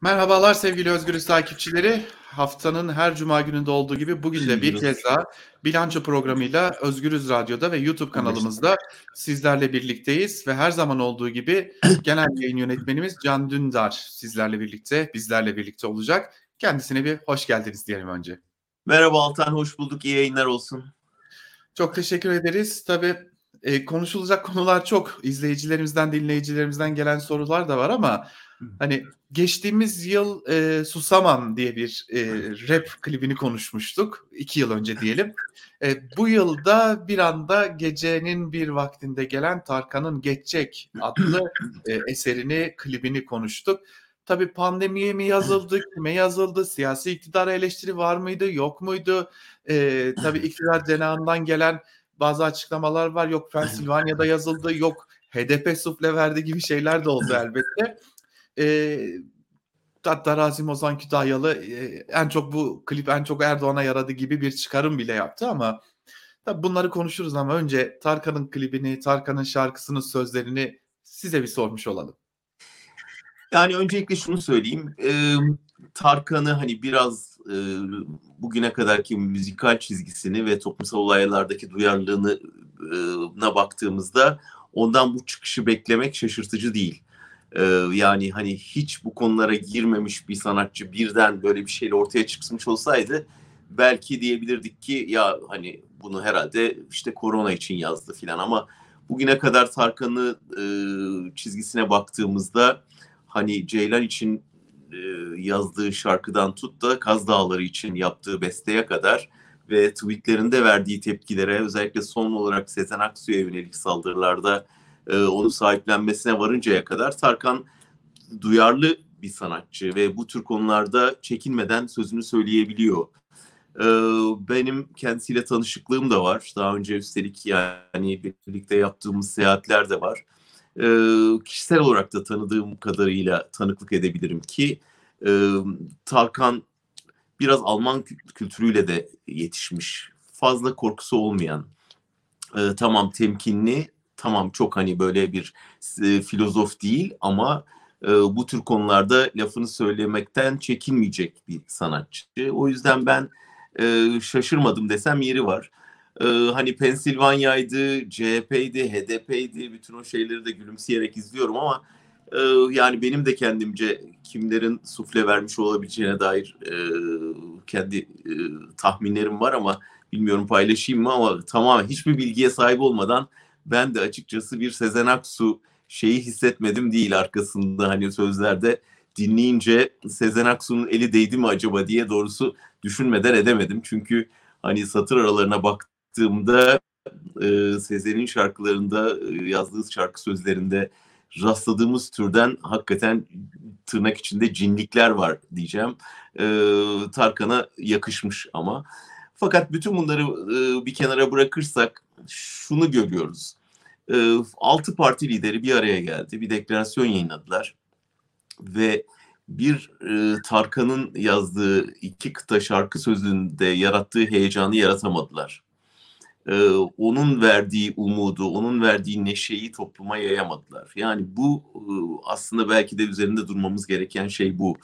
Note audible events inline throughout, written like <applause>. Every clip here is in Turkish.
Merhabalar sevgili Özgürüz takipçileri. Haftanın her cuma gününde olduğu gibi bugün de bir kez daha bilanço programıyla Özgürüz Radyo'da ve YouTube kanalımızda sizlerle birlikteyiz ve her zaman olduğu gibi <clears throat> genel yayın yönetmenimiz Can Dündar sizlerle birlikte, bizlerle birlikte olacak. Kendisine bir hoş geldiniz diyelim önce. Merhaba Altan, hoş bulduk. İyi yayınlar olsun. Çok teşekkür ederiz. Tabii e, konuşulacak konular çok. İzleyicilerimizden, dinleyicilerimizden gelen sorular da var ama Hani geçtiğimiz yıl e, Susamam diye bir e, rap klibini konuşmuştuk. iki yıl önce <laughs> diyelim. E, bu yılda bir anda gecenin bir vaktinde gelen Tarkan'ın Geçecek adlı e, <laughs> eserini, klibini konuştuk. Tabii pandemiye mi yazıldı, <laughs> kime yazıldı, siyasi iktidara eleştiri var mıydı, yok muydu? E, tabii iktidar cenahından gelen bazı açıklamalar var. Yok Pensilvanya'da <laughs> yazıldı, yok HDP sufle verdi gibi şeyler de oldu elbette. E, hatta Razim Ozan Kütahyalı e, en çok bu klip en çok Erdoğan'a yaradı gibi bir çıkarım bile yaptı ama tabii bunları konuşuruz ama önce Tarkan'ın klibini, Tarkan'ın şarkısının sözlerini size bir sormuş olalım. Yani öncelikle şunu söyleyeyim. E, Tarkan'ı hani biraz e, bugüne kadarki müzikal çizgisini ve toplumsal olaylardaki duyarlılığına e, baktığımızda ondan bu çıkışı beklemek şaşırtıcı değil. Ee, yani hani hiç bu konulara girmemiş bir sanatçı birden böyle bir şeyle ortaya çıkmış olsaydı belki diyebilirdik ki ya hani bunu herhalde işte korona için yazdı filan ama bugüne kadar Tarkan'ı e, çizgisine baktığımızda hani Ceylan için e, yazdığı şarkıdan tut da Kaz Dağları için yaptığı besteye kadar ve tweetlerinde verdiği tepkilere özellikle son olarak Sezen Aksu'ya yönelik saldırılarda e, onu sahiplenmesine varıncaya kadar Tarkan duyarlı bir sanatçı ve bu tür konularda çekinmeden sözünü söyleyebiliyor. E, benim kendisiyle tanışıklığım da var. Daha önce üstelik yani birlikte yaptığımız seyahatler de var. E, kişisel olarak da tanıdığım kadarıyla tanıklık edebilirim ki e, Tarkan biraz Alman kültürüyle de yetişmiş. Fazla korkusu olmayan, e, tamam temkinli tamam çok hani böyle bir e, filozof değil ama e, bu tür konularda lafını söylemekten çekinmeyecek bir sanatçı. O yüzden ben e, şaşırmadım desem yeri var. E, hani Pensilvanya'ydı, CHP'ydi, HDP'ydi bütün o şeyleri de gülümseyerek izliyorum ama e, yani benim de kendimce kimlerin sufle vermiş olabileceğine dair e, kendi e, tahminlerim var ama bilmiyorum paylaşayım mı ama tamamen hiçbir bilgiye sahip olmadan ben de açıkçası bir Sezen Aksu şeyi hissetmedim değil arkasında hani sözlerde dinleyince Sezen Aksu'nun eli değdi mi acaba diye doğrusu düşünmeden edemedim. Çünkü hani satır aralarına baktığımda e, Sezen'in şarkılarında e, yazdığı şarkı sözlerinde rastladığımız türden hakikaten tırnak içinde cinlikler var diyeceğim. E, Tarkan'a yakışmış ama. Fakat bütün bunları e, bir kenara bırakırsak şunu görüyoruz e, altı parti lideri bir araya geldi. Bir deklarasyon yayınladılar. Ve bir e, Tarkan'ın yazdığı iki kıta şarkı sözünde yarattığı heyecanı yaratamadılar. Onun verdiği umudu, onun verdiği neşeyi topluma yayamadılar. Yani bu aslında belki de üzerinde durmamız gereken şey bu.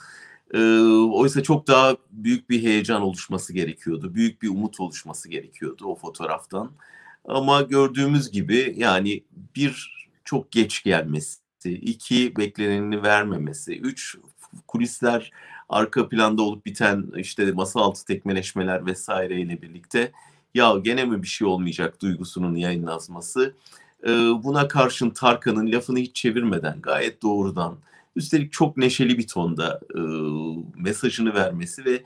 Oysa çok daha büyük bir heyecan oluşması gerekiyordu. Büyük bir umut oluşması gerekiyordu o fotoğraftan. Ama gördüğümüz gibi yani bir çok geç gelmesi, iki bekleneni vermemesi, üç kulisler arka planda olup biten işte masa altı tekmeleşmeler vesaireyle birlikte ya gene mi bir şey olmayacak duygusunun yayınlanması. Buna karşın Tarkan'ın lafını hiç çevirmeden gayet doğrudan üstelik çok neşeli bir tonda mesajını vermesi ve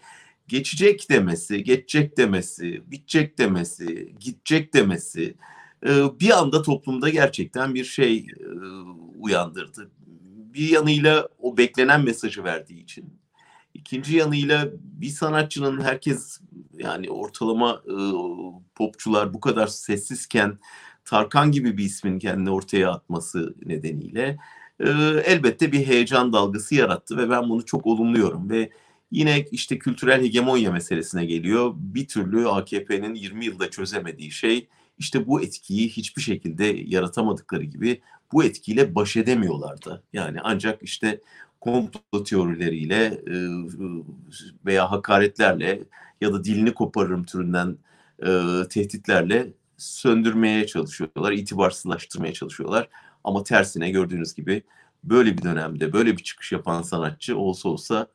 geçecek demesi, geçecek demesi, bitecek demesi, gidecek demesi e, bir anda toplumda gerçekten bir şey e, uyandırdı. Bir yanıyla o beklenen mesajı verdiği için. İkinci yanıyla bir sanatçının herkes yani ortalama e, popçular bu kadar sessizken Tarkan gibi bir ismin kendini ortaya atması nedeniyle elbette bir heyecan dalgası yarattı ve ben bunu çok olumluyorum ve Yine işte kültürel hegemonya meselesine geliyor. Bir türlü AKP'nin 20 yılda çözemediği şey işte bu etkiyi hiçbir şekilde yaratamadıkları gibi bu etkiyle baş edemiyorlardı. Yani ancak işte komplo teorileriyle e, veya hakaretlerle ya da dilini koparırım türünden e, tehditlerle söndürmeye çalışıyorlar, itibarsızlaştırmaya çalışıyorlar. Ama tersine gördüğünüz gibi böyle bir dönemde böyle bir çıkış yapan sanatçı olsa olsa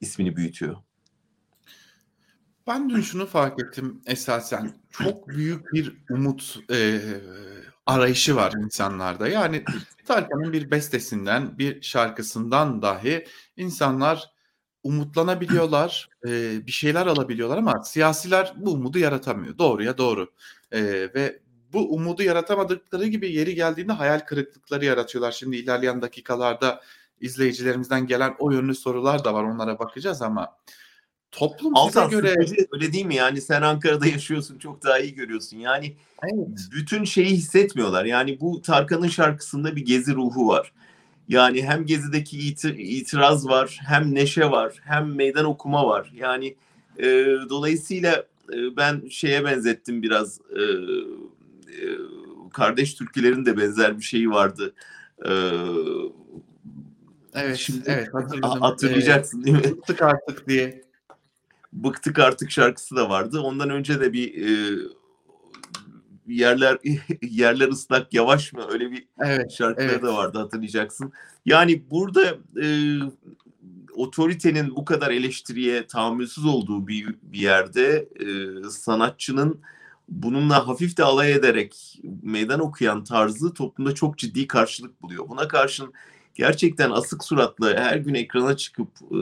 ismini büyütüyor. Ben dün şunu fark ettim esasen. Çok büyük bir umut e, arayışı var insanlarda. Yani <clears throat> Tarkan'ın bir bestesinden, bir şarkısından dahi insanlar umutlanabiliyorlar, e, bir şeyler alabiliyorlar ama siyasiler bu umudu yaratamıyor. Doğruya doğru. E, ve bu umudu yaratamadıkları gibi yeri geldiğinde hayal kırıklıkları yaratıyorlar. Şimdi ilerleyen dakikalarda izleyicilerimizden gelen o yönlü sorular da var. Onlara bakacağız ama toplum Altan, size göre öyle değil mi? Yani sen Ankara'da <laughs> yaşıyorsun, çok daha iyi görüyorsun. Yani evet. bütün şeyi hissetmiyorlar. Yani bu Tarkan'ın şarkısında bir gezi ruhu var. Yani hem gezideki iti- itiraz var, hem neşe var, hem meydan okuma var. Yani e, dolayısıyla e, ben şeye benzettim biraz. E, e, kardeş türkülerin de benzer bir şeyi vardı. E, Evet, Şimdi, evet hatırladım. Hatırlayacaksın değil mi? Bıktık artık diye. Bıktık artık şarkısı da vardı. Ondan önce de bir e, yerler <laughs> yerler ıslak yavaş mı öyle bir evet, şarkıları evet. da vardı hatırlayacaksın. Yani burada e, otoritenin bu kadar eleştiriye tahammülsüz olduğu bir, bir yerde e, sanatçının bununla hafif de alay ederek meydan okuyan tarzı toplumda çok ciddi karşılık buluyor. Buna karşın gerçekten asık suratlı her gün ekrana çıkıp e,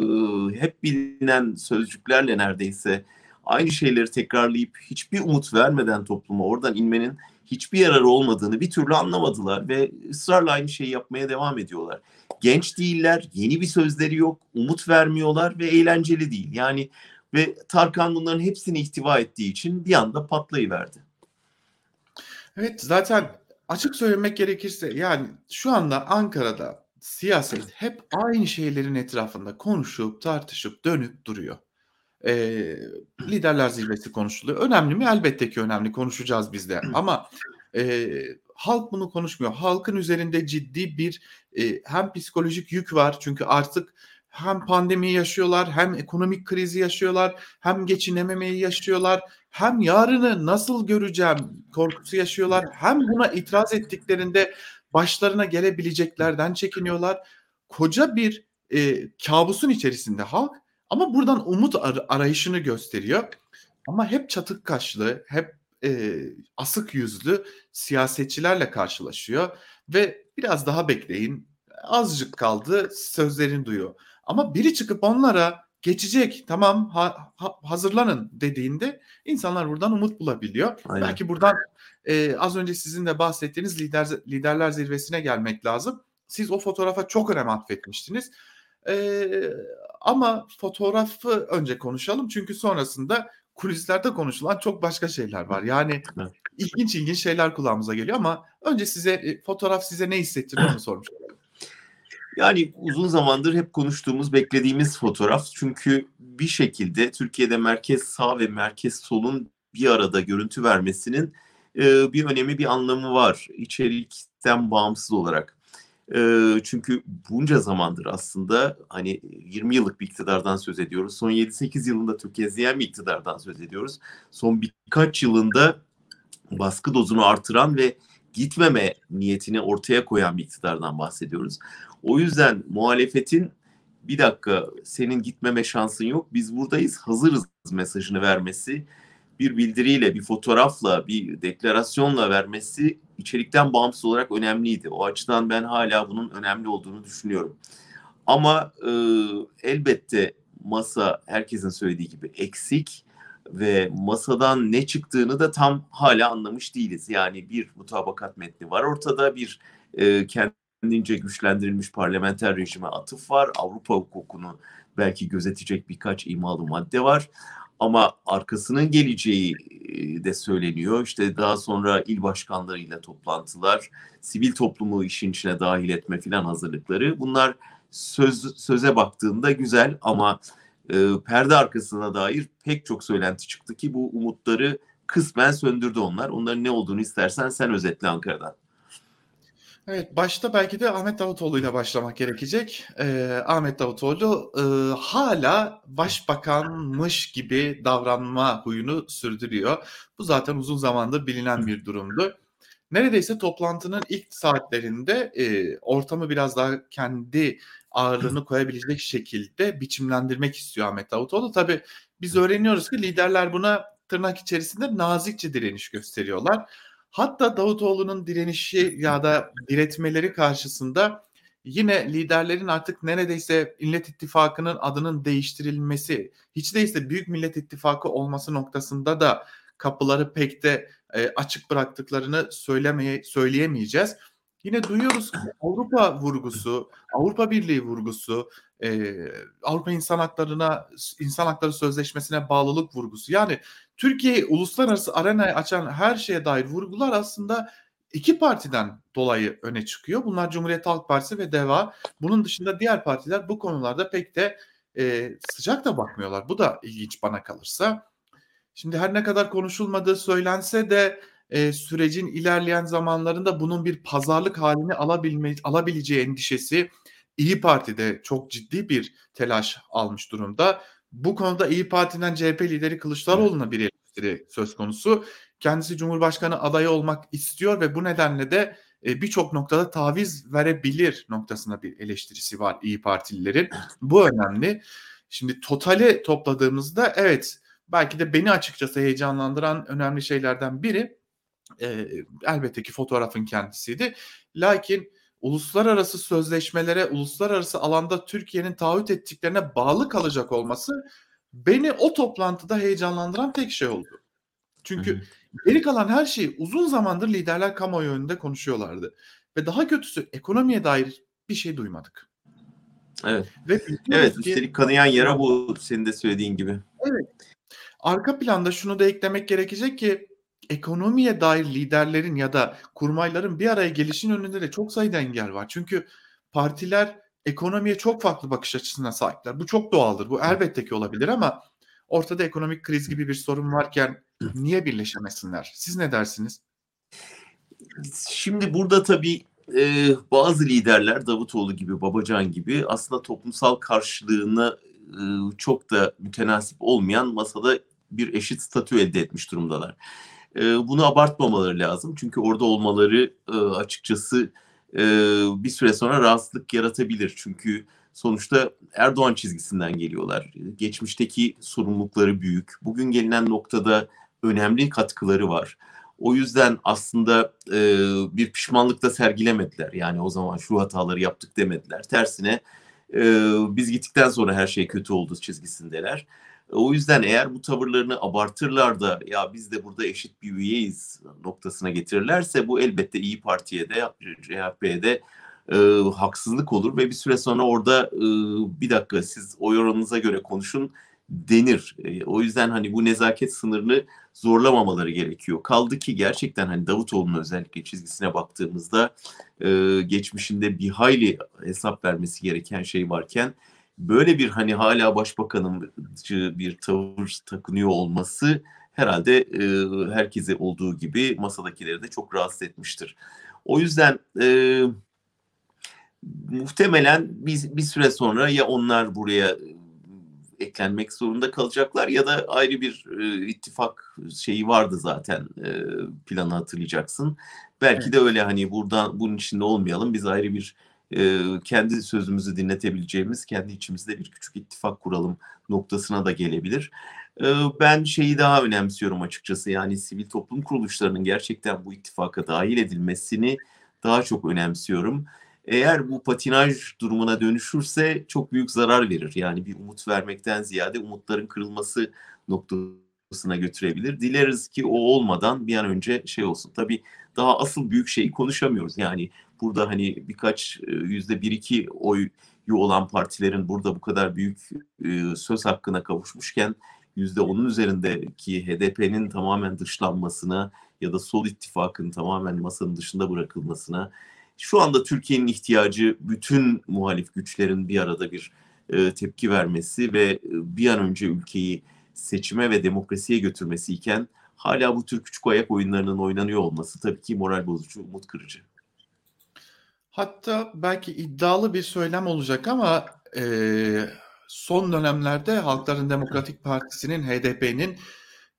hep bilinen sözcüklerle neredeyse aynı şeyleri tekrarlayıp hiçbir umut vermeden topluma oradan inmenin hiçbir yararı olmadığını bir türlü anlamadılar ve ısrarla aynı şeyi yapmaya devam ediyorlar. Genç değiller, yeni bir sözleri yok, umut vermiyorlar ve eğlenceli değil. Yani ve Tarkan bunların hepsini ihtiva ettiği için bir anda patlayıverdi. Evet zaten açık söylemek gerekirse yani şu anda Ankara'da siyaset hep aynı şeylerin etrafında konuşup tartışıp dönüp duruyor. Ee, liderler zirvesi konuşuluyor. Önemli mi? Elbette ki önemli. Konuşacağız biz de. <clears throat> Ama e, halk bunu konuşmuyor. Halkın üzerinde ciddi bir e, hem psikolojik yük var. Çünkü artık hem pandemi yaşıyorlar, hem ekonomik krizi yaşıyorlar, hem geçinememeyi yaşıyorlar, hem yarını nasıl göreceğim korkusu yaşıyorlar, hem buna itiraz ettiklerinde başlarına gelebileceklerden çekiniyorlar. Koca bir e, kabusun içerisinde halk ama buradan umut ar- arayışını gösteriyor. Ama hep çatık kaşlı, hep e, asık yüzlü siyasetçilerle karşılaşıyor ve biraz daha bekleyin azıcık kaldı sözlerini duyuyor. Ama biri çıkıp onlara geçecek tamam ha, ha, hazırlanın dediğinde insanlar buradan umut bulabiliyor. Aynen. Belki buradan e, az önce sizin de bahsettiğiniz lider liderler zirvesine gelmek lazım. Siz o fotoğrafa çok önem atfetmiştiniz. E, ama fotoğrafı önce konuşalım çünkü sonrasında kulislerde konuşulan çok başka şeyler var. Yani evet. ilginç ilginç şeyler kulağımıza geliyor ama önce size fotoğraf size ne hissettiriyor onu sormuş Yani uzun zamandır hep konuştuğumuz, beklediğimiz fotoğraf. Çünkü bir şekilde Türkiye'de merkez sağ ve merkez solun bir arada görüntü vermesinin e, bir önemi, bir anlamı var. İçerikten bağımsız olarak. E, çünkü bunca zamandır aslında hani 20 yıllık bir iktidardan söz ediyoruz. Son 7-8 yılında tökezleyen bir iktidardan söz ediyoruz. Son birkaç yılında baskı dozunu artıran ve gitmeme niyetini ortaya koyan bir iktidardan bahsediyoruz. O yüzden muhalefetin bir dakika senin gitmeme şansın yok biz buradayız hazırız mesajını vermesi bir bildiriyle, bir fotoğrafla, bir deklarasyonla vermesi içerikten bağımsız olarak önemliydi. O açıdan ben hala bunun önemli olduğunu düşünüyorum. Ama e, elbette masa herkesin söylediği gibi eksik ve masadan ne çıktığını da tam hala anlamış değiliz. Yani bir mutabakat metni var ortada, bir e, kendince güçlendirilmiş parlamenter rejime atıf var. Avrupa hukukunu belki gözetecek birkaç imalı madde var. Ama arkasının geleceği de söyleniyor. İşte daha sonra il başkanlarıyla toplantılar, sivil toplumu işin içine dahil etme filan hazırlıkları. Bunlar söz söze baktığında güzel ama e, perde arkasına dair pek çok söylenti çıktı ki bu umutları kısmen söndürdü onlar. Onların ne olduğunu istersen sen özetle Ankara'dan. Evet, başta belki de Ahmet Davutoğlu ile başlamak gerekecek. Eee, Ahmet Davutoğlu, ııı, hâlâ başbakanmış gibi davranma huyunu sürdürüyor. Bu zaten uzun zamandır bilinen bir durumdu. Neredeyse toplantının ilk saatlerinde, eee, ortamı biraz daha kendi ağırlığını koyabilecek şekilde biçimlendirmek istiyor Ahmet Davutoğlu. Tabii biz öğreniyoruz ki liderler buna tırnak içerisinde nazikçe direniş gösteriyorlar. Hatta Davutoğlu'nun direnişi ya da diretmeleri karşısında yine liderlerin artık neredeyse Millet İttifakı'nın adının değiştirilmesi, hiç değilse Büyük Millet İttifakı olması noktasında da kapıları pek de, eee, açık bıraktıklarını söylemeye söyleyemeyeceğiz. Yine duyuyoruz Avrupa vurgusu, Avrupa Birliği vurgusu, eee, Avrupa İnsan Hakları'na İnsan Hakları Sözleşmesi'ne bağlılık vurgusu. Yani Türkiye'yi uluslararası arenaya açan her şeye dair vurgular aslında iki partiden dolayı öne çıkıyor. Bunlar Cumhuriyet Halk Partisi ve DEVA. Bunun dışında diğer partiler bu konularda pek de, eee, sıcak da bakmıyorlar. Bu da ilginç bana kalırsa. Şimdi her ne kadar konuşulmadığı söylense de, eee, sürecin ilerleyen zamanlarında bunun bir pazarlık hâlini alabilme alabileceği endişesi İYİ Parti'de çok ciddi bir telaş almış durumda. Bu konuda İYİ Parti'den CHP lideri Kılıçdaroğlu'na bir eleştiri söz konusu. Kendisi Cumhurbaşkanı adayı olmak istiyor ve bu nedenle de, birçok noktada taviz verebilir noktasında bir eleştirisi var İYİ Partililerin. Bu önemli. Şimdi totali topladığımızda evet, belki de beni açıkçası heyecanlandıran önemli şeylerden biri, eee, elbette ki fotoğrafın kendisiydi. Lakin uluslararası sözleşmelere, uluslararası alanda Türkiye'nin taahhüt ettiklerine bağlı kalacak olması beni o toplantıda heyecanlandıran tek şey oldu. Çünkü geri kalan her şeyi uzun zamandır liderler kamuoyu önünde konuşuyorlardı ve daha kötüsü ekonomiye dair bir şey duymadık. Evet. Ve Evet, ki üstelik kanayan yara bu senin de söylediğin gibi. Evet. Arka planda şunu da eklemek gerekecek ki ekonomiye dair liderlerin ya da kurmayların bir araya gelişinin önünde de çok sayıda engel var. Çünkü partiler ekonomiye çok farklı bakış açısına sahipler. Bu çok doğaldır. Bu elbette ki olabilir ama ortada ekonomik kriz gibi bir sorun varken niye birleşemesinler? Siz ne dersiniz? Şimdi burada tabii, eee, bazı liderler Davutoğlu gibi, Babacan gibi aslında toplumsal karşılığına, ııı, çok da mütenasip olmayan masada bir eşit statü elde etmiş durumdalar. Bunu abartmamaları lazım. Çünkü orada olmaları, açıkçası, bir süre sonra rahatsızlık yaratabilir. Çünkü sonuçta Erdoğan çizgisinden geliyorlar. Geçmişteki sorumlulukları büyük. Bugün gelinen noktada önemli katkıları var. O yüzden aslında, bir pişmanlık da sergilemediler. Yani o zaman şu hataları yaptık demediler. Tersine, biz gittikten sonra her şey kötü oldu çizgisindeler. O yüzden eğer bu tavırlarını abartırlar da ya biz de burada eşit bir üyeyiz noktasına getirirlerse bu elbette İYİ Parti'ye de CHP'ye de, eee, haksızlık olur ve bir süre sonra orada, ııı, "Bir dakika siz oy oranınıza göre konuşun." denir. Eee, o yüzden, hani, bu nezaket sınırını zorlamamaları gerekiyor. Kaldı ki gerçekten, hani, Davutoğlu'nun özellikle çizgisine baktığımızda, eee, geçmişinde bir hayli hesap vermesi gereken şey varken böyle bir, hani, hâlâ başbakanımcı bir tavır takınıyor olması herhâlde, eee, herkesi olduğu gibi masadakileri de çok rahatsız etmiştir. O yüzden, eee muhtemelen biz bir süre sonra ya onlar buraya, eklenmek zorunda kalacaklar ya da ayrı bir, eee, ittifak şeyi vardı zaten, eee, planı hatırlayacaksın. Belki Evet. de öyle, hani, buradan bunun içinde olmayalım, biz ayrı bir, eee, kendi sözümüzü dinletebileceğimiz, kendi içimizde bir küçük ittifak kuralım noktasına da gelebilir. Eee, ben şeyi daha önemsiyorum açıkçası, yani sivil toplum kuruluşlarının gerçekten bu ittifaka dâhil edilmesini daha çok önemsiyorum. Eğer bu patinaj durumuna dönüşürse çok büyük zarar verir. Yani bir umut vermekten ziyade umutların kırılması noktasına götürebilir. Dileriz ki o olmadan bir an önce şey olsun. Tabii daha asıl büyük şeyi konuşamıyoruz. Yani burada, hani, birkaç, eee, yüzde 1-2 oyu olan partilerin burada bu kadar büyük, eee, söz hakkına kavuşmuşken %10'un üzerindeki HDP'nin tamamen dışlanmasına ya da Sol İttifak'ın tamamen masanın dışında bırakılmasına, şu anda Türkiye'nin ihtiyacı bütün muhalif güçlerin bir arada bir, eee, tepki vermesi ve, bir an önce ülkeyi seçime ve demokrasiye götürmesiyken hâlâ bu tür küçük ayak oyunlarının oynanıyor olması tabii ki moral bozucu, umut kırıcı. Hatta belki iddialı bir söylem olacak ama e, son dönemlerde Halkların Demokratik Partisi'nin HDP'nin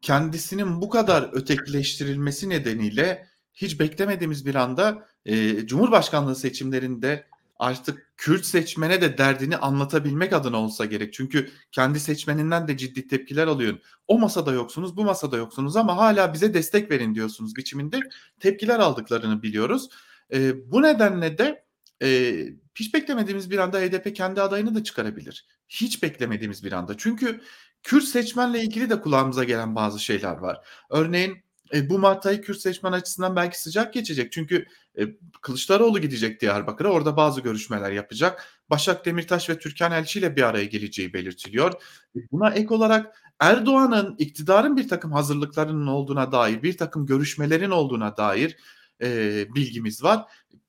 kendisinin bu kadar ötekileştirilmesi nedeniyle hiç beklemediğimiz bir anda e, Cumhurbaşkanlığı seçimlerinde artık Kürt seçmene de derdini anlatabilmek adına olsa gerek. Çünkü kendi seçmeninden de ciddi tepkiler alıyor. O masada yoksunuz, bu masada yoksunuz ama hala bize destek verin diyorsunuz biçiminde tepkiler aldıklarını biliyoruz. E, bu nedenle de e, hiç beklemediğimiz bir anda HDP kendi adayını da çıkarabilir. Hiç beklemediğimiz bir anda. Çünkü Kürt seçmenle ilgili de kulağımıza gelen bazı şeyler var. Örneğin e, bu Mart ayı Kürt seçmen açısından belki sıcak geçecek. Çünkü e, Kılıçdaroğlu gidecek Diyarbakır'a. Orada bazı görüşmeler yapacak. Başak Demirtaş ve Türkan Elçi ile bir araya geleceği belirtiliyor. E, buna ek olarak Erdoğan'ın iktidarın bir takım hazırlıklarının olduğuna dair, bir takım görüşmelerin olduğuna dair e, bilgimiz var.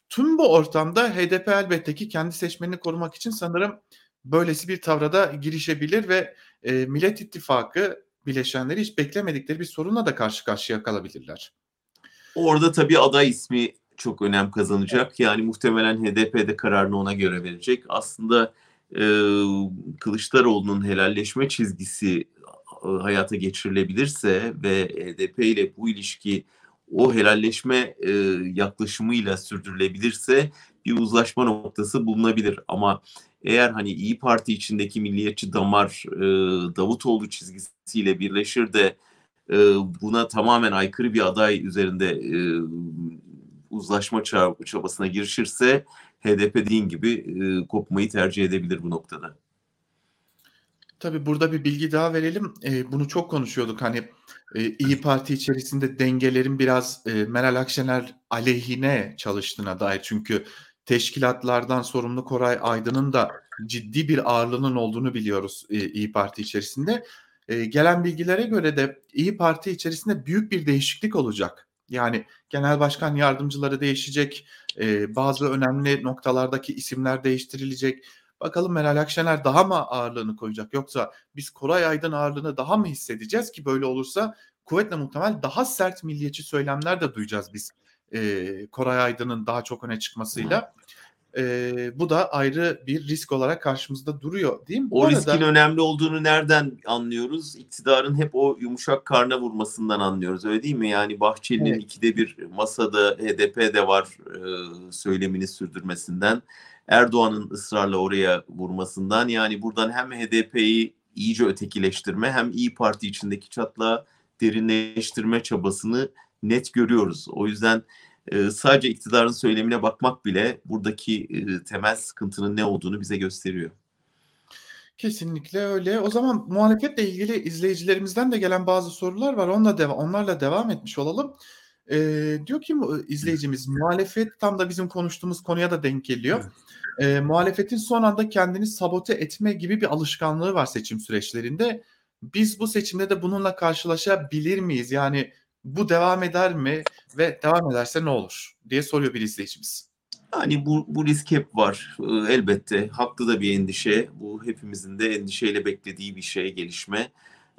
Tüm bu ortamda HDP elbette ki kendi seçmenini korumak için sanırım böylesi bir tavrada girişebilir ve e, Millet İttifakı bileşenleri hiç beklemedikleri bir sorunla da karşı karşıya kalabilirler. Orada tabii aday ismi çok önem kazanacak. Yani muhtemelen HDP de kararını ona göre verecek. Aslında e, Kılıçdaroğlu'nun helalleşme çizgisi e, hayata geçirilebilirse ve HDP ile bu ilişki o helalleşme e, yaklaşımıyla sürdürülebilirse bir uzlaşma noktası bulunabilir. Ama eğer hani İyi Parti içindeki milliyetçi damar e, Davutoğlu çizgisiyle birleşir de e, buna tamamen aykırı bir aday üzerinde e, uzlaşma çabasına girişirse HDP dediğin gibi e, kopmayı tercih edebilir bu noktada. Tabii burada bir bilgi daha verelim. E, bunu çok konuşuyorduk. Hani e, İyi Parti içerisinde dengelerin biraz e, Meral Akşener aleyhine çalıştığına dair. Çünkü teşkilatlardan sorumlu Koray Aydın'ın da ciddi bir ağırlığının olduğunu biliyoruz e, İyi Parti içerisinde. E, gelen bilgilere göre de İyi Parti içerisinde büyük bir değişiklik olacak. Yani genel başkan yardımcıları değişecek, e, bazı önemli noktalardaki isimler değiştirilecek. Bakalım Meral Akşener daha mı ağırlığını koyacak yoksa biz Koray Aydın ağırlığını daha mı hissedeceğiz ki böyle olursa kuvvetle muhtemel daha sert milliyetçi söylemler de duyacağız biz e, Koray Aydın'ın daha çok öne çıkmasıyla. E, bu da ayrı bir risk olarak karşımızda duruyor değil mi? O bu riskin arada... önemli olduğunu nereden anlıyoruz? İktidarın hep o yumuşak karna vurmasından anlıyoruz öyle değil mi? Yani Bahçeli'nin evet. ikide bir masada HDP de var e, söylemini sürdürmesinden. Erdoğan'ın ısrarla oraya vurmasından yani buradan hem HDP'yi iyice ötekileştirme hem İyi Parti içindeki çatla derinleştirme çabasını net görüyoruz. O yüzden e, sadece iktidarın söylemine bakmak bile buradaki e, temel sıkıntının ne olduğunu bize gösteriyor. Kesinlikle öyle. O zaman muhalefetle ilgili izleyicilerimizden de gelen bazı sorular var. Onunla deva onlarla devam etmiş olalım. Ee, diyor ki izleyicimiz muhalefet tam da bizim konuştuğumuz konuya da denk geliyor. Ee, muhalefetin son anda kendini sabote etme gibi bir alışkanlığı var seçim süreçlerinde. Biz bu seçimde de bununla karşılaşabilir miyiz? Yani bu devam eder mi ve devam ederse ne olur diye soruyor bir izleyicimiz. Yani bu, bu risk hep var elbette. Haklı da bir endişe. Bu hepimizin de endişeyle beklediği bir şey, gelişme.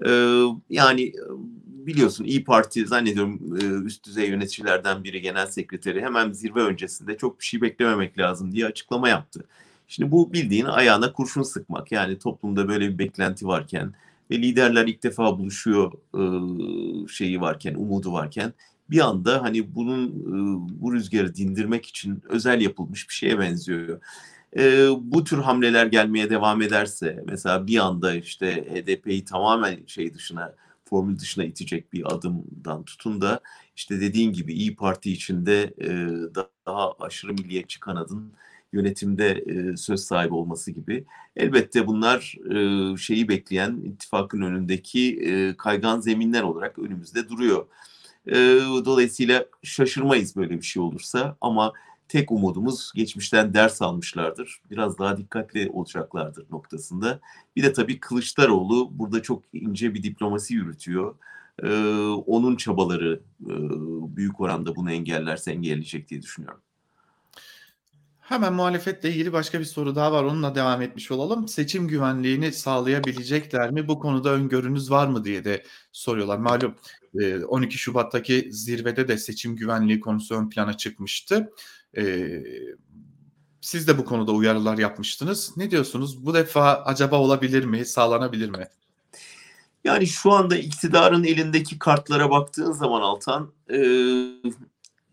Ee, yani e, biliyorsun İyi Parti zannediyorum e, üst düzey yöneticilerden biri genel sekreteri hemen zirve öncesinde çok bir şey beklememek lazım diye açıklama yaptı. Şimdi bu bildiğin ayağına kurşun sıkmak. Yani toplumda böyle bir beklenti varken ve liderler ilk defa buluşuyor e, şeyi varken, umudu varken bir anda hani bunun bu rüzgarı dindirmek için özel yapılmış bir şeye benziyor. E, bu tür hamleler gelmeye devam ederse mesela bir anda işte HDP'yi tamamen şey dışına formül dışına itecek bir adımdan tutun da işte dediğin gibi İyi Parti içinde e, daha aşırı milliyetçi kanadın yönetimde e, söz sahibi olması gibi. Elbette bunlar e, şeyi bekleyen ittifakın önündeki e, kaygan zeminler olarak önümüzde duruyor. E, dolayısıyla şaşırmayız böyle bir şey olursa ama tek umudumuz geçmişten ders almışlardır. Biraz daha dikkatli olacaklardır noktasında. Bir de tabii Kılıçdaroğlu burada çok ince bir diplomasi yürütüyor. Ee, onun çabaları e, büyük oranda bunu engellerse engelleyecek diye düşünüyorum. Hemen muhalefetle ilgili başka bir soru daha var. Onunla devam etmiş olalım. Seçim güvenliğini sağlayabilecekler mi? Bu konuda öngörünüz var mı diye de soruyorlar. Malum 12 Şubat'taki zirvede de seçim güvenliği konusu ön plana çıkmıştı. Siz de bu konuda uyarılar yapmıştınız. Ne diyorsunuz? Bu defa acaba olabilir mi? Sağlanabilir mi? Yani şu anda iktidarın elindeki kartlara baktığın zaman Altan e,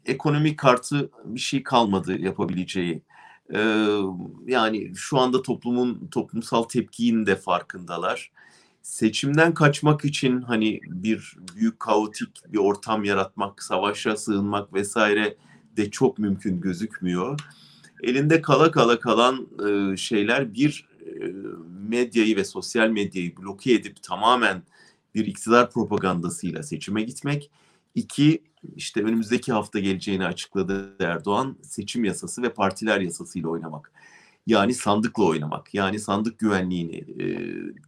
ekonomik kartı bir şey kalmadı yapabileceği. E, yani şu anda toplumun toplumsal tepkinin de farkındalar. Seçimden kaçmak için hani bir büyük kaotik bir ortam yaratmak, savaşa sığınmak vesaire de çok mümkün gözükmüyor. Elinde kala kala kalan e, şeyler bir e, medyayı ve sosyal medyayı bloke edip tamamen bir iktidar propagandasıyla seçime gitmek. İki, işte önümüzdeki hafta geleceğini açıkladı Erdoğan, seçim yasası ve partiler yasasıyla oynamak. Yani sandıkla oynamak, yani sandık güvenliğini e,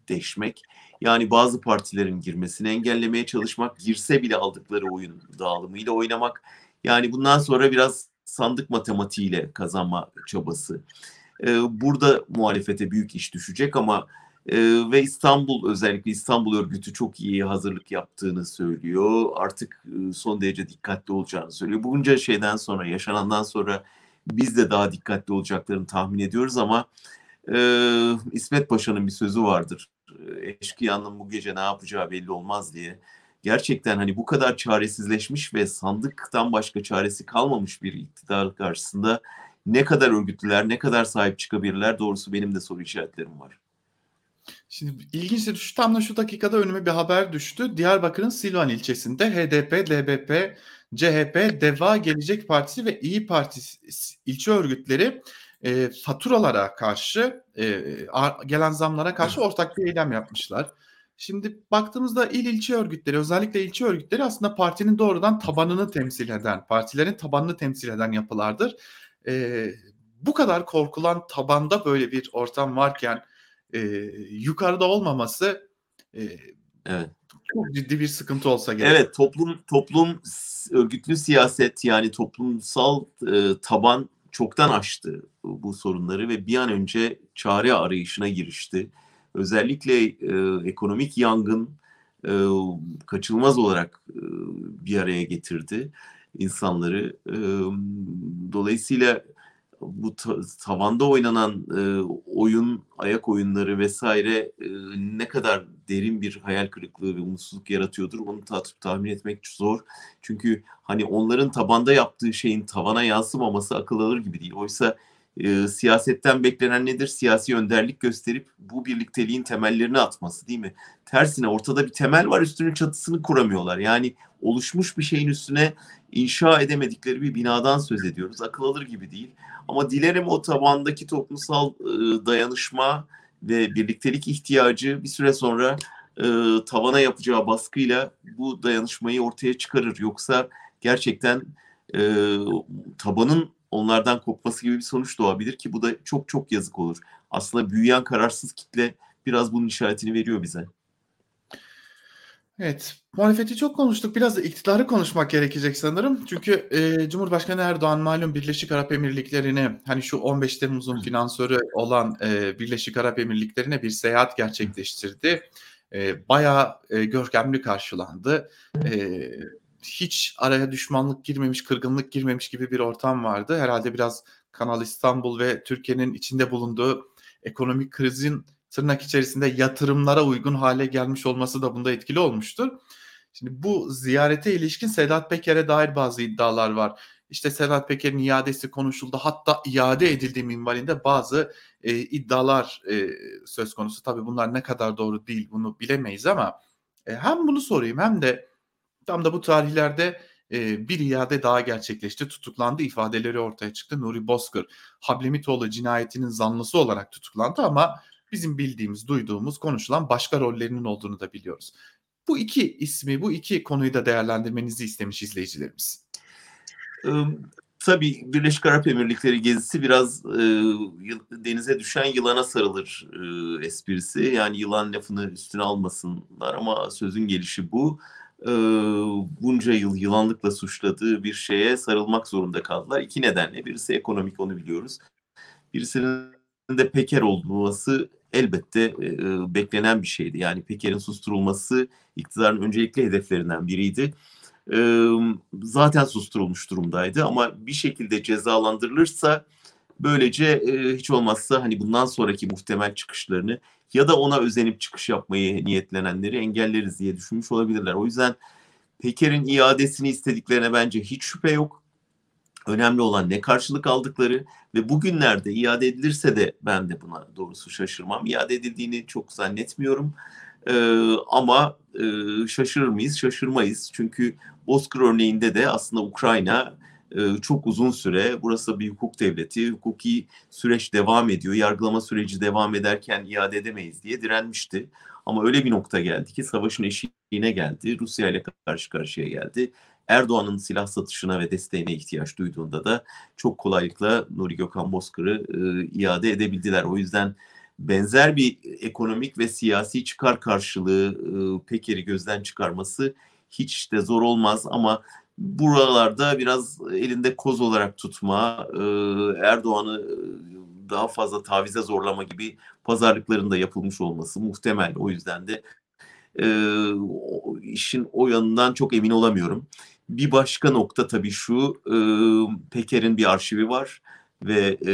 deşmek, yani bazı partilerin girmesini engellemeye çalışmak, girse bile aldıkları oyun dağılımıyla oynamak. Yani bundan sonra biraz sandık matematiğiyle kazanma çabası. E, burada muhalefete büyük iş düşecek ama e, ve İstanbul özellikle İstanbul örgütü çok iyi hazırlık yaptığını söylüyor. Artık e, son derece dikkatli olacağını söylüyor. Bunca şeyden sonra, yaşanandan sonra biz de daha dikkatli olacaklarını tahmin ediyoruz ama e, İsmet Paşa'nın bir sözü vardır. Eşkıyanın bu gece ne yapacağı belli olmaz diye. Gerçekten hani bu kadar çaresizleşmiş ve sandıktan başka çaresi kalmamış bir iktidar karşısında ne kadar örgütlüler, ne kadar sahip çıkabilirler doğrusu benim de soru işaretlerim var. Şimdi ilginçtir şu tam da şu dakikada önüme bir haber düştü. Diyarbakır'ın Silvan ilçesinde HDP, DBP, CHP, DEVA, Gelecek Partisi ve İyi Parti ilçe örgütleri e, faturalara karşı e, gelen zamlara karşı ortak bir eylem yapmışlar. Şimdi baktığımızda il ilçe örgütleri özellikle ilçe örgütleri aslında partinin doğrudan tabanını temsil eden, partilerin tabanını temsil eden yapılardır. E, bu kadar korkulan tabanda böyle bir ortam varken e, yukarıda olmaması e, evet. çok ciddi bir sıkıntı olsa gerek. Evet toplum toplum örgütlü siyaset yani toplumsal e, taban çoktan aştı bu, bu sorunları ve bir an önce çare arayışına girişti. Özellikle e, ekonomik yangın e, kaçılmaz olarak e, bir araya getirdi insanları. E, dolayısıyla bu ta- tavanda oynanan e, oyun, ayak oyunları vesaire e, ne kadar derin bir hayal kırıklığı ve umutsuzluk yaratıyordur onu ta- tahmin etmek zor. Çünkü hani onların tabanda yaptığı şeyin tavana yansımaması akıl alır gibi değil. Oysa e, siyasetten beklenen nedir? Siyasi önderlik gösterip bu birlikteliğin temellerini atması değil mi? Tersine ortada bir temel var üstünün çatısını kuramıyorlar. Yani oluşmuş bir şeyin üstüne inşa edemedikleri bir binadan söz ediyoruz. Akıl alır gibi değil. Ama dilerim o tabandaki toplumsal e, dayanışma ve birliktelik ihtiyacı bir süre sonra e, tavana yapacağı baskıyla bu dayanışmayı ortaya çıkarır. Yoksa gerçekten e, tabanın onlardan kopması gibi bir sonuç doğabilir ki bu da çok çok yazık olur. Aslında büyüyen kararsız kitle biraz bunun işaretini veriyor bize. Evet, muhalefeti çok konuştuk. Biraz da iktidarı konuşmak gerekecek sanırım. Çünkü e, Cumhurbaşkanı Erdoğan malum Birleşik Arap Emirlikleri'ne hani şu 15 Temmuz'un finansörü olan e, Birleşik Arap Emirlikleri'ne bir seyahat gerçekleştirdi. E, bayağı e, görkemli karşılandı. E, hiç araya düşmanlık girmemiş, kırgınlık girmemiş gibi bir ortam vardı. Herhalde biraz Kanal İstanbul ve Türkiye'nin içinde bulunduğu ekonomik krizin tırnak içerisinde yatırımlara uygun hale gelmiş olması da bunda etkili olmuştur. Şimdi bu ziyarete ilişkin Sedat Peker'e dair bazı iddialar var. İşte Sedat Peker'in iadesi konuşuldu. Hatta iade edildiği minvalinde bazı e, iddialar e, söz konusu. Tabii bunlar ne kadar doğru değil bunu bilemeyiz ama e, hem bunu sorayım hem de tam da bu tarihlerde e, bir iade daha gerçekleşti. Tutuklandı ifadeleri ortaya çıktı. Nuri Bozkır Hablemitoğlu cinayetinin zanlısı olarak tutuklandı ama bizim bildiğimiz, duyduğumuz, konuşulan başka rollerinin olduğunu da biliyoruz. Bu iki ismi, bu iki konuyu da değerlendirmenizi istemiş izleyicilerimiz. Tabii Birleşik Arap Emirlikleri gezisi biraz e, denize düşen yılana sarılır e, esprisi. Yani yılan lafını üstüne almasınlar ama sözün gelişi bu. Bunca yıl yılanlıkla suçladığı bir şeye sarılmak zorunda kaldılar. İki nedenle. Birisi ekonomik onu biliyoruz. Birisinin de Peker olması elbette e, beklenen bir şeydi. Yani Peker'in susturulması iktidarın öncelikli hedeflerinden biriydi. E, zaten susturulmuş durumdaydı ama bir şekilde cezalandırılırsa Böylece e, hiç olmazsa hani bundan sonraki muhtemel çıkışlarını ya da ona özenip çıkış yapmayı niyetlenenleri engelleriz diye düşünmüş olabilirler. O yüzden Peker'in iadesini istediklerine bence hiç şüphe yok. Önemli olan ne karşılık aldıkları ve bugünlerde iade edilirse de ben de buna doğrusu şaşırmam. İade edildiğini çok zannetmiyorum. Ee, ama e, şaşırır mıyız? Şaşırmayız. Çünkü Bozkır örneğinde de aslında Ukrayna e, çok uzun süre burası bir hukuk devleti, hukuki süreç devam ediyor. Yargılama süreci devam ederken iade edemeyiz diye direnmişti. Ama öyle bir nokta geldi ki savaşın eşiğine geldi. Rusya ile karşı karşıya geldi. Erdoğan'ın silah satışına ve desteğine ihtiyaç duyduğunda da çok kolaylıkla Nuri Gökhan Bozkır'ı e, iade edebildiler. O yüzden benzer bir ekonomik ve siyasi çıkar karşılığı e, Peker'i gözden çıkarması hiç de zor olmaz ama buralarda biraz elinde koz olarak tutma, e, Erdoğan'ı daha fazla tavize zorlama gibi pazarlıkların da yapılmış olması muhtemel. O yüzden de e, işin o yanından çok emin olamıyorum. Bir başka nokta tabii şu, e, Peker'in bir arşivi var ve e,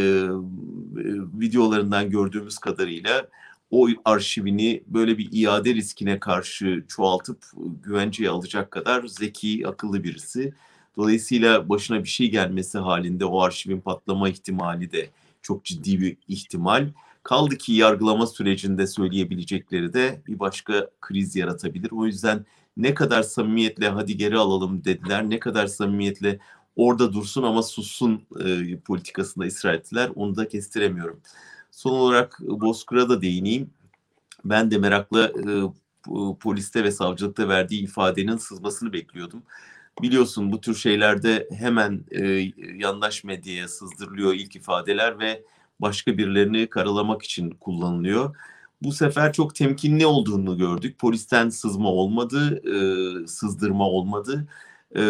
videolarından gördüğümüz kadarıyla o arşivini böyle bir iade riskine karşı çoğaltıp güvenceye alacak kadar zeki, akıllı birisi. Dolayısıyla başına bir şey gelmesi halinde o arşivin patlama ihtimali de çok ciddi bir ihtimal. Kaldı ki yargılama sürecinde söyleyebilecekleri de bir başka kriz yaratabilir. O yüzden ne kadar samimiyetle hadi geri alalım dediler, ne kadar samimiyetle orada dursun ama sussun e, politikasında ısrar ettiler. Onu da kestiremiyorum. Son olarak Bozkır'a da değineyim. Ben de merakla e, poliste ve savcılıkta verdiği ifadenin sızmasını bekliyordum. Biliyorsun bu tür şeylerde hemen e, yandaş medyaya sızdırılıyor ilk ifadeler ve başka birilerini karalamak için kullanılıyor. Bu sefer çok temkinli olduğunu gördük. Polisten sızma olmadı, e, sızdırma olmadı. E,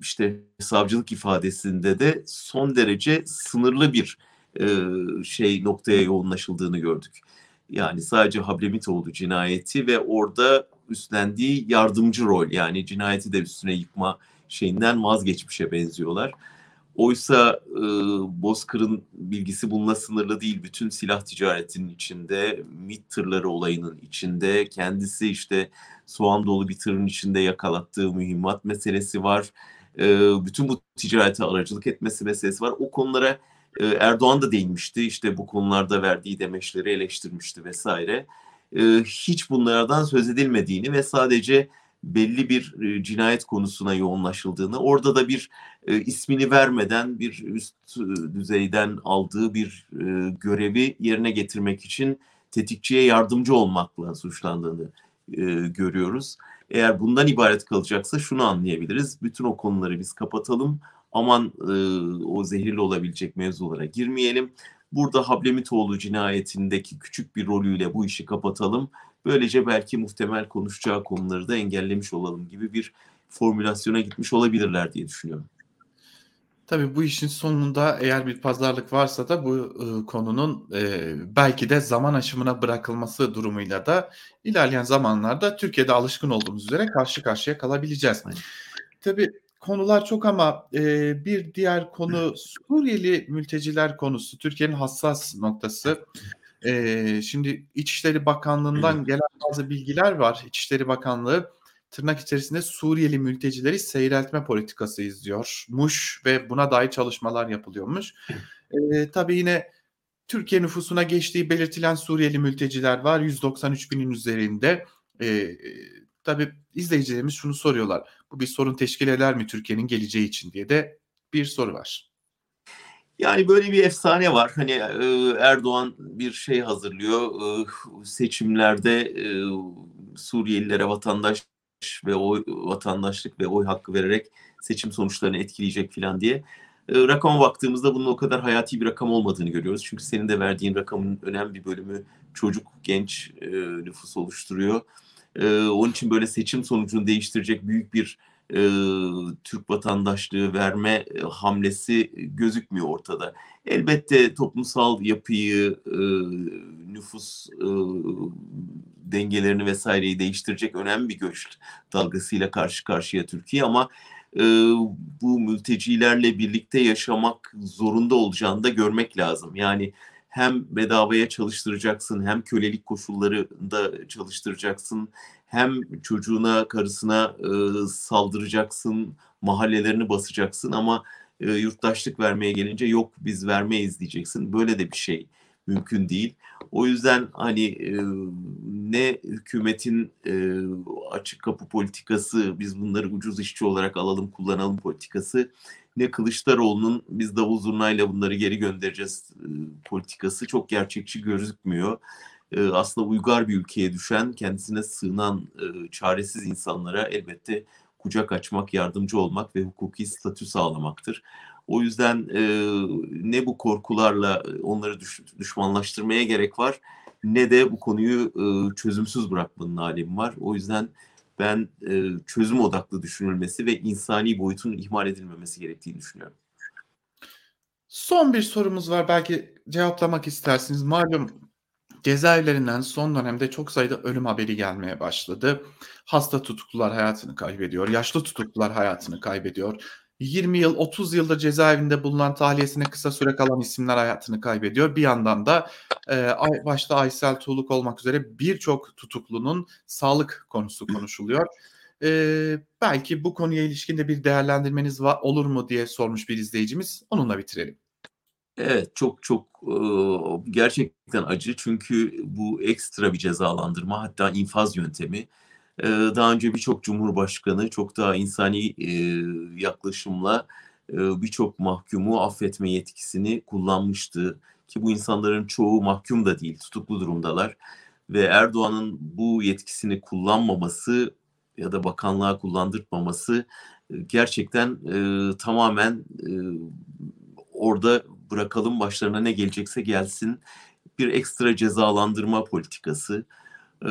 işte savcılık ifadesinde de son derece sınırlı bir şey noktaya yoğunlaşıldığını gördük. Yani sadece Hablemitoğlu cinayeti ve orada üstlendiği yardımcı rol yani cinayeti de üstüne yıkma şeyinden vazgeçmişe benziyorlar. Oysa e, Bozkır'ın bilgisi bununla sınırlı değil. Bütün silah ticaretinin içinde, MİT tırları olayının içinde, kendisi işte soğan dolu bir tırın içinde yakalattığı mühimmat meselesi var. E, bütün bu ticarete aracılık etmesi meselesi var. O konulara e, Erdoğan da değinmişti. İşte bu konularda verdiği demeçleri eleştirmişti vesaire. E, hiç bunlardan söz edilmediğini ve sadece belli bir e, cinayet konusuna yoğunlaşıldığını, orada da bir e, ismini vermeden bir üst düzeyden aldığı bir e, görevi yerine getirmek için tetikçiye yardımcı olmakla suçlandığını e, görüyoruz. Eğer bundan ibaret kalacaksa şunu anlayabiliriz. Bütün o konuları biz kapatalım. Aman e, o zehirli olabilecek mevzulara girmeyelim. Burada Hablemitoğlu cinayetindeki küçük bir rolüyle bu işi kapatalım. Böylece belki muhtemel konuşacağı konuları da engellemiş olalım gibi bir formülasyona gitmiş olabilirler diye düşünüyorum. Tabii bu işin sonunda eğer bir pazarlık varsa da bu e, konunun e, belki de zaman aşımına bırakılması durumuyla da ilerleyen zamanlarda Türkiye'de alışkın olduğumuz üzere karşı karşıya kalabileceğiz. Aynen. Tabii konular çok ama e, bir diğer konu Suriyeli mülteciler konusu. Türkiye'nin hassas noktası. E, şimdi İçişleri Bakanlığı'ndan gelen bazı bilgiler var. İçişleri Bakanlığı tırnak içerisinde Suriyeli mültecileri seyreltme politikası izliyormuş ve buna dair çalışmalar yapılıyormuş. E, tabii yine Türkiye nüfusuna geçtiği belirtilen Suriyeli mülteciler var. 193 binin üzerinde. E, tabii izleyicilerimiz şunu soruyorlar. Bu bir sorun teşkil eder mi Türkiye'nin geleceği için diye de bir soru var. Yani böyle bir efsane var. Hani Erdoğan bir şey hazırlıyor. Seçimlerde Suriyelilere vatandaş ve oy vatandaşlık ve oy hakkı vererek seçim sonuçlarını etkileyecek falan diye. Rakama baktığımızda bunun o kadar hayati bir rakam olmadığını görüyoruz. Çünkü senin de verdiğin rakamın önemli bir bölümü çocuk, genç nüfus oluşturuyor. Onun için böyle seçim sonucunu değiştirecek büyük bir e, Türk vatandaşlığı verme e, hamlesi gözükmüyor ortada. Elbette toplumsal yapıyı, e, nüfus e, dengelerini vesaireyi değiştirecek önemli bir göç dalgasıyla karşı karşıya Türkiye ama e, bu mültecilerle birlikte yaşamak zorunda olacağını da görmek lazım. Yani hem bedavaya çalıştıracaksın hem kölelik koşullarında çalıştıracaksın hem çocuğuna karısına e, saldıracaksın mahallelerini basacaksın ama e, yurttaşlık vermeye gelince yok biz vermeyiz diyeceksin. Böyle de bir şey mümkün değil. O yüzden hani e, ne hükümetin e, açık kapı politikası, biz bunları ucuz işçi olarak alalım kullanalım politikası, ne Kılıçdaroğlu'nun biz davul zurnayla bunları geri göndereceğiz e, politikası çok gerçekçi gözükmüyor. Aslında uygar bir ülkeye düşen, kendisine sığınan e, çaresiz insanlara elbette kucak açmak, yardımcı olmak ve hukuki statü sağlamaktır. O yüzden e, ne bu korkularla onları düş, düşmanlaştırmaya gerek var ne de bu konuyu çözümsüz bırakmanın alemi var. O yüzden ben e, çözüm odaklı düşünülmesi ve insani boyutun ihmal edilmemesi gerektiğini düşünüyorum. Son bir sorumuz var belki cevaplamak istersiniz. Malum cezaevlerinden son dönemde çok sayıda ölüm haberi gelmeye başladı. Hasta tutuklular hayatını kaybediyor, yaşlı tutuklular hayatını kaybediyor. 20 yıl, 30 yıldır cezaevinde bulunan tahliyesine kısa süre kalan isimler hayatını kaybediyor. Bir yandan da e, başta Aysel Tuğluk olmak üzere birçok tutuklunun sağlık konusu konuşuluyor. E, belki bu konuya ilişkin de bir değerlendirmeniz var, olur mu diye sormuş bir izleyicimiz. Onunla bitirelim. Evet çok çok e, gerçekten acı çünkü bu ekstra bir cezalandırma hatta infaz yöntemi daha önce birçok cumhurbaşkanı çok daha insani yaklaşımla birçok mahkumu affetme yetkisini kullanmıştı. Ki bu insanların çoğu mahkum da değil, tutuklu durumdalar. Ve Erdoğan'ın bu yetkisini kullanmaması ya da bakanlığa kullandırmaması gerçekten e, tamamen e, orada bırakalım başlarına ne gelecekse gelsin bir ekstra cezalandırma politikası. E,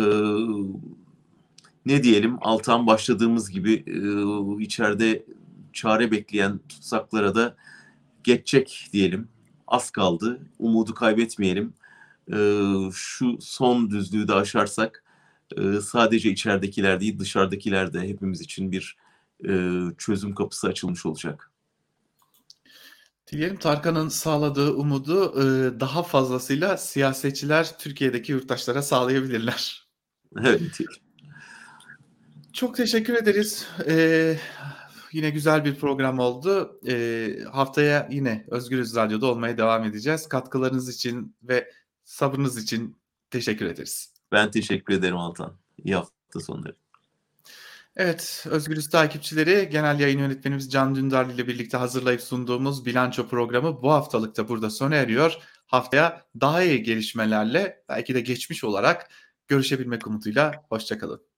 ne diyelim Altan başladığımız gibi e, içeride çare bekleyen tutsaklara da geçecek diyelim. Az kaldı. Umudu kaybetmeyelim. E, şu son düzlüğü de aşarsak e, sadece içeridekiler değil dışarıdakiler de hepimiz için bir e, çözüm kapısı açılmış olacak. Diyelim Tarkan'ın sağladığı umudu e, daha fazlasıyla siyasetçiler Türkiye'deki yurttaşlara sağlayabilirler. Evet. Çok teşekkür ederiz. Ee, yine güzel bir program oldu. Ee, haftaya yine Özgürüz Radyo'da olmaya devam edeceğiz. Katkılarınız için ve sabrınız için teşekkür ederiz. Ben teşekkür ederim Altan. İyi hafta sonları. Evet, Özgürüz takipçileri, genel yayın yönetmenimiz Can Dündar ile birlikte hazırlayıp sunduğumuz bilanço programı bu haftalık da burada sona eriyor. Haftaya daha iyi gelişmelerle, belki de geçmiş olarak görüşebilmek umuduyla. Hoşçakalın.